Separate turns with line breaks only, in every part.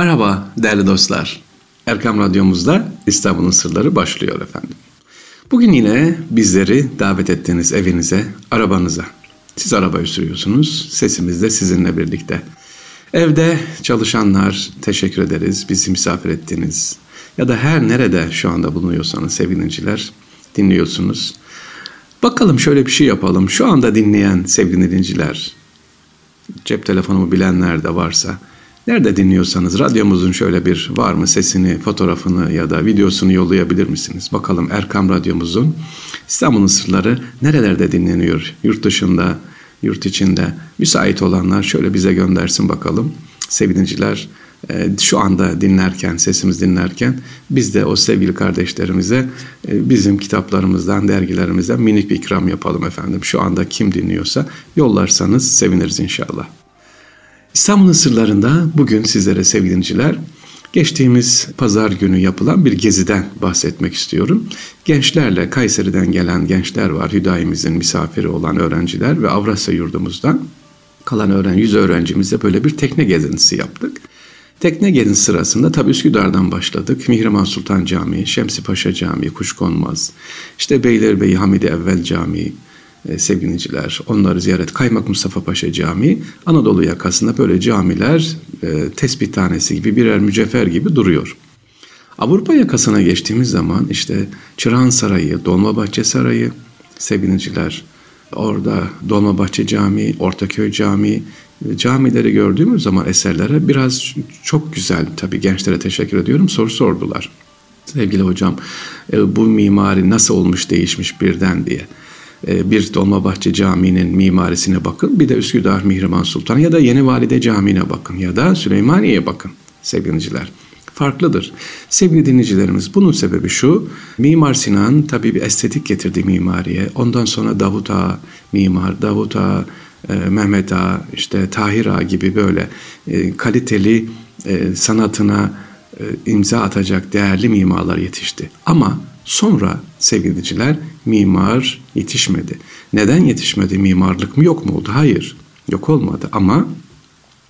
Merhaba değerli dostlar. Erkam Radyomuzda İstanbul'un Sırları başlıyor efendim. Bugün yine bizleri davet ettiğiniz evinize, arabanıza. Siz arabayı sürüyorsunuz, sesimiz de sizinle birlikte. Evde çalışanlar teşekkür ederiz bizi misafir ettiniz. Ya da her nerede şu anda bulunuyorsanız sevgiliciler dinliyorsunuz. Bakalım şöyle bir şey yapalım. Şu anda dinleyen sevgiliciler, cep telefonumu bilenler de varsa Nerede dinliyorsanız radyomuzun şöyle bir var mı sesini, fotoğrafını ya da videosunu yollayabilir misiniz? Bakalım Erkam Radyomuzun İstanbul'un sırları nerelerde dinleniyor? Yurt dışında, yurt içinde müsait olanlar şöyle bize göndersin bakalım. Sevgiliciler e, şu anda dinlerken, sesimiz dinlerken biz de o sevgili kardeşlerimize e, bizim kitaplarımızdan, dergilerimizden minik bir ikram yapalım efendim. Şu anda kim dinliyorsa yollarsanız seviniriz inşallah. İstanbul'un sırlarında bugün sizlere sevgili dinleyiciler geçtiğimiz pazar günü yapılan bir geziden bahsetmek istiyorum. Gençlerle Kayseri'den gelen gençler var. Hüdayimizin misafiri olan öğrenciler ve Avrasya yurdumuzdan kalan öğren 100 öğrencimizle böyle bir tekne gezintisi yaptık. Tekne gezintisi sırasında tabi Üsküdar'dan başladık. Mihrimah Sultan Camii, Şemsi Paşa Camii, Kuşkonmaz, işte Beylerbeyi Hamidi Evvel Camii, e, sevgiliciler, onları ziyaret Kaymak Mustafa Paşa Camii Anadolu yakasında böyle camiler e, tespit tanesi gibi birer mücevher gibi duruyor. Avrupa yakasına geçtiğimiz zaman işte Çırağan Sarayı, Dolmabahçe Sarayı, sevgiliciler orada Dolmabahçe Camii, Ortaköy Camii camileri gördüğümüz zaman eserlere biraz çok güzel tabii gençlere teşekkür ediyorum soru sordular. Sevgili hocam e, bu mimari nasıl olmuş değişmiş birden diye. E, bir Dolmabahçe Camii'nin mimarisine bakın. Bir de Üsküdar Mihrimah Sultan ya da Yeni Valide Camii'ne bakın ya da Süleymaniye'ye bakın sevgiliciler. Farklıdır. Sevgili dinleyicilerimiz bunun sebebi şu. Mimar Sinan tabii bir estetik getirdi mimariye. Ondan sonra Davut Ağa mimar, Davut Ağa, e, Mehmet Ağa, işte Tahir Ağa gibi böyle e, kaliteli e, sanatına imza atacak değerli mimarlar yetişti. Ama Sonra sevgiliciler mimar yetişmedi. Neden yetişmedi? Mimarlık mı yok mu oldu? Hayır. Yok olmadı ama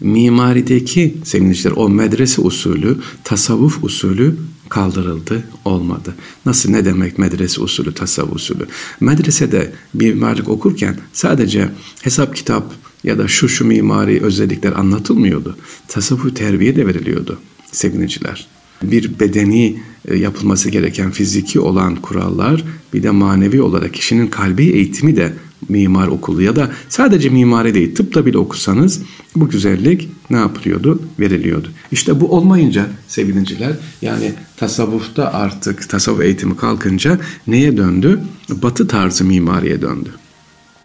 mimarideki sevgiliciler o medrese usulü, tasavvuf usulü kaldırıldı, olmadı. Nasıl ne demek medrese usulü, tasavvuf usulü? Medresede mimarlık okurken sadece hesap kitap ya da şu şu mimari özellikler anlatılmıyordu. Tasavvuf terbiye de veriliyordu sevgiliciler bir bedeni e, yapılması gereken fiziki olan kurallar bir de manevi olarak kişinin kalbi eğitimi de mimar okulu ya da sadece mimari değil tıpta bile okusanız bu güzellik ne yapılıyordu? Veriliyordu. İşte bu olmayınca sevgilinciler yani tasavvufta artık tasavvuf eğitimi kalkınca neye döndü? Batı tarzı mimariye döndü.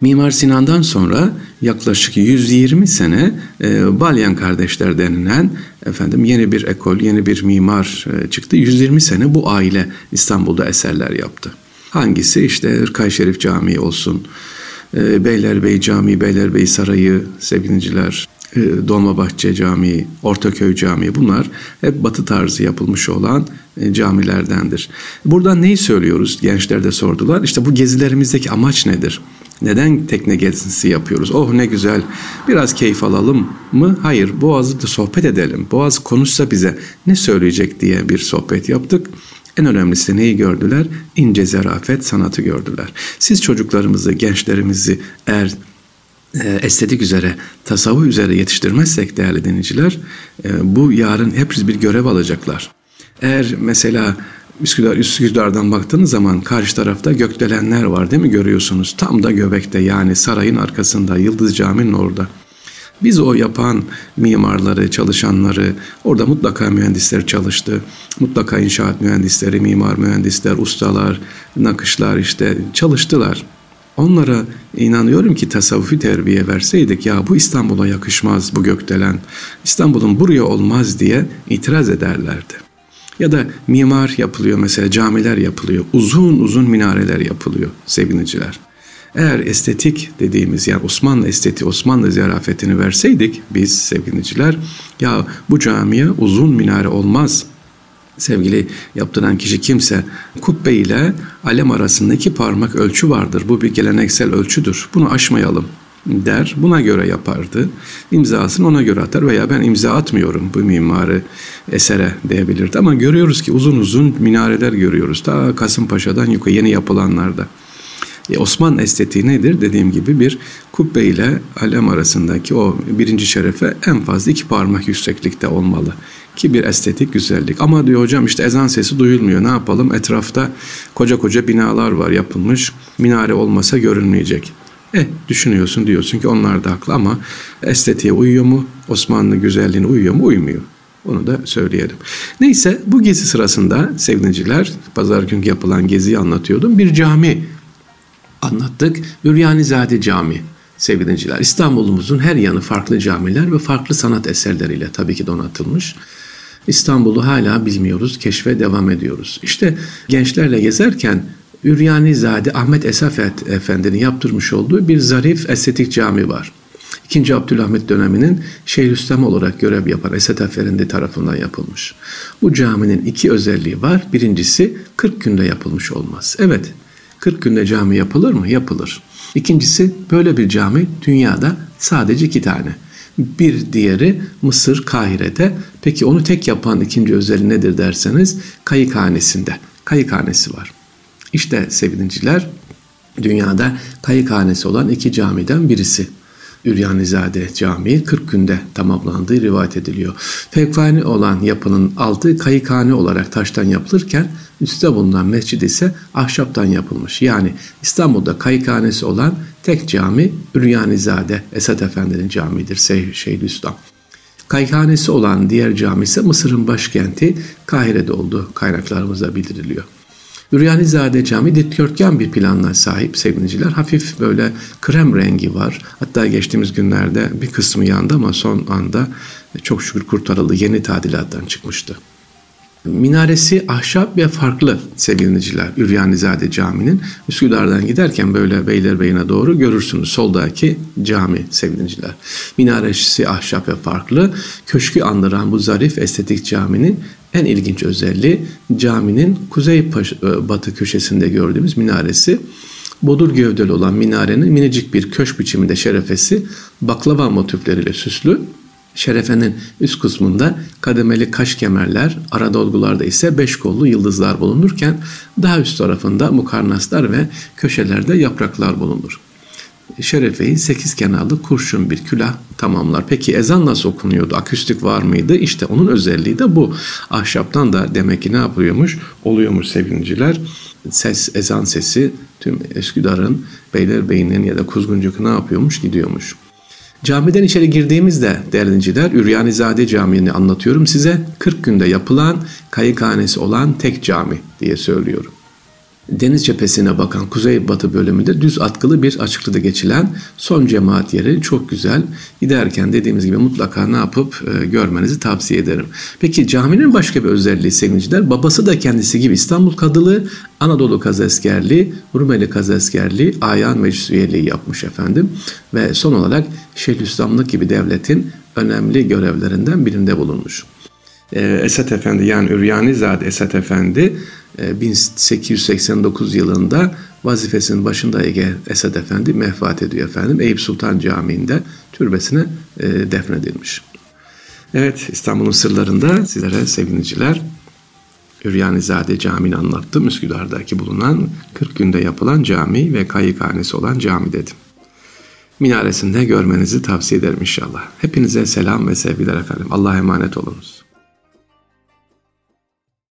Mimar Sinan'dan sonra yaklaşık 120 sene e, Balyan kardeşler denilen efendim yeni bir ekol, yeni bir mimar e, çıktı. 120 sene bu aile İstanbul'da eserler yaptı. Hangisi işte Irkay Şerif Camii olsun, e, Beylerbeyi Camii, Beylerbeyi Sarayı, sevgiliciler, Dolmabahçe Camii, Ortaköy Camii bunlar hep batı tarzı yapılmış olan e, camilerdendir. Buradan neyi söylüyoruz? Gençler de sordular. İşte bu gezilerimizdeki amaç nedir? Neden tekne gezisi yapıyoruz? Oh ne güzel biraz keyif alalım mı? Hayır Boğaz'da sohbet edelim. Boğaz konuşsa bize ne söyleyecek diye bir sohbet yaptık. En önemlisi neyi gördüler? İnce zarafet sanatı gördüler. Siz çocuklarımızı, gençlerimizi eğer e, estetik üzere, tasavvuf üzere yetiştirmezsek değerli dinleyiciler, e, bu yarın hepsi bir görev alacaklar. Eğer mesela Üsküdar, Üsküdar'dan baktığınız zaman karşı tarafta gökdelenler var değil mi görüyorsunuz? Tam da göbekte yani sarayın arkasında Yıldız Camii'nin orada. Biz o yapan mimarları, çalışanları, orada mutlaka mühendisler çalıştı. Mutlaka inşaat mühendisleri, mimar mühendisler, ustalar, nakışlar işte çalıştılar. Onlara inanıyorum ki tasavvufi terbiye verseydik ya bu İstanbul'a yakışmaz bu gökdelen, İstanbul'un buraya olmaz diye itiraz ederlerdi. Ya da mimar yapılıyor mesela camiler yapılıyor. Uzun uzun minareler yapılıyor sevgiliciler. Eğer estetik dediğimiz yani Osmanlı estetiği, Osmanlı ziyafetini verseydik biz sevgiliciler ya bu camiye uzun minare olmaz. Sevgili yaptıran kişi kimse kubbe ile alem arasında iki parmak ölçü vardır. Bu bir geleneksel ölçüdür. Bunu aşmayalım der. Buna göre yapardı. İmzasını ona göre atar veya ben imza atmıyorum bu mimari esere diyebilirdi. Ama görüyoruz ki uzun uzun minareler görüyoruz. Ta Kasımpaşa'dan yukarı yeni yapılanlarda. E, Osmanlı estetiği nedir? Dediğim gibi bir kubbe ile alem arasındaki o birinci şerefe en fazla iki parmak yükseklikte olmalı. Ki bir estetik güzellik. Ama diyor hocam işte ezan sesi duyulmuyor. Ne yapalım? Etrafta koca koca binalar var yapılmış. Minare olmasa görünmeyecek. E düşünüyorsun diyorsun ki onlar da haklı ama estetiğe uyuyor mu? Osmanlı güzelliğine uyuyor mu? Uymuyor. Onu da söyleyelim. Neyse bu gezi sırasında sevgiliciler pazar günkü yapılan geziyi anlatıyordum. Bir cami anlattık. Üryanizade Cami sevgiliciler. İstanbul'umuzun her yanı farklı camiler ve farklı sanat eserleriyle tabii ki donatılmış. İstanbul'u hala bilmiyoruz, keşfe devam ediyoruz. İşte gençlerle gezerken Üryanizade Ahmet Esafet Efendi'nin yaptırmış olduğu bir zarif estetik cami var. İkinci Abdülhamit döneminin Şeyhülislam olarak görev yapan Esat Efendi tarafından yapılmış. Bu caminin iki özelliği var. Birincisi 40 günde yapılmış olmaz. Evet 40 günde cami yapılır mı? Yapılır. İkincisi böyle bir cami dünyada sadece iki tane. Bir diğeri Mısır Kahire'de. Peki onu tek yapan ikinci özelliği nedir derseniz kayıkhanesinde. Kayıkhanesi var. İşte sevgiliciler dünyada kayıkhanesi olan iki camiden birisi. Üryanizade Camii 40 günde tamamlandığı rivayet ediliyor. Fevkani olan yapının altı kayıkhane olarak taştan yapılırken üstte bulunan mescid ise ahşaptan yapılmış. Yani İstanbul'da kayıkhanesi olan tek cami Üryanizade Esat Efendi'nin camidir Şeyhülislam. Kayıkhanesi olan diğer cami ise Mısır'ın başkenti Kahire'de olduğu kaynaklarımızda bildiriliyor. Üryanizade Cami dikdörtgen bir planla sahip sevgiliciler. Hafif böyle krem rengi var. Hatta geçtiğimiz günlerde bir kısmı yandı ama son anda çok şükür kurtarıldı. Yeni tadilattan çıkmıştı. Minaresi ahşap ve farklı sevgiliciler Üryanizade Camii'nin. Üsküdar'dan giderken böyle Beylerbeyi'ne doğru görürsünüz soldaki cami sevgiliciler. Minaresi ahşap ve farklı. Köşkü andıran bu zarif estetik caminin en ilginç özelliği caminin kuzey e, batı köşesinde gördüğümüz minaresi. Bodur gövdeli olan minarenin minicik bir köşk biçiminde şerefesi baklava motifleriyle süslü. Şerefenin üst kısmında kademeli kaş kemerler, ara dolgularda ise beş kollu yıldızlar bulunurken daha üst tarafında mukarnaslar ve köşelerde yapraklar bulunur. Şerefe'yi sekiz kenarlı kurşun bir külah tamamlar. Peki ezan nasıl okunuyordu? Akustik var mıydı? İşte onun özelliği de bu. Ahşaptan da demek ki ne yapıyormuş? Oluyormuş sevgiliciler. Ses, ezan sesi tüm Üsküdar'ın Beylerbeyi'nin ya da Kuzguncuk ne yapıyormuş? Gidiyormuş. Camiden içeri girdiğimizde değerlinciler Üryanizade Camii'ni anlatıyorum size. 40 günde yapılan kayıkhanesi olan tek cami diye söylüyorum deniz cephesine bakan kuzey-batı bölümünde düz atkılı bir açıklıkta geçilen son cemaat yeri çok güzel. Giderken dediğimiz gibi mutlaka ne yapıp e, görmenizi tavsiye ederim. Peki caminin başka bir özelliği sevgiliciler. Babası da kendisi gibi İstanbul Kadılı, Anadolu Kazaskerliği, Rumeli Kazaskerliği, Ayan Meclis üyeliği yapmış efendim. Ve son olarak Şeyhülislamlık gibi devletin önemli görevlerinden birinde bulunmuş. Ee, Esat Efendi yani Üryanizade Esat Efendi 1889 e, yılında vazifesinin başındayken Esad Efendi mehvat ediyor efendim. Eyüp Sultan Camii'nde türbesine e, defnedilmiş. Evet İstanbul'un sırlarında sizlere sevgiliciler Üryanizade Camii'ni anlattım. Üsküdar'daki bulunan 40 günde yapılan cami ve kayıkhanesi olan cami dedim. Minaresinde görmenizi tavsiye ederim inşallah. Hepinize selam ve sevgiler efendim. Allah'a emanet olunuz.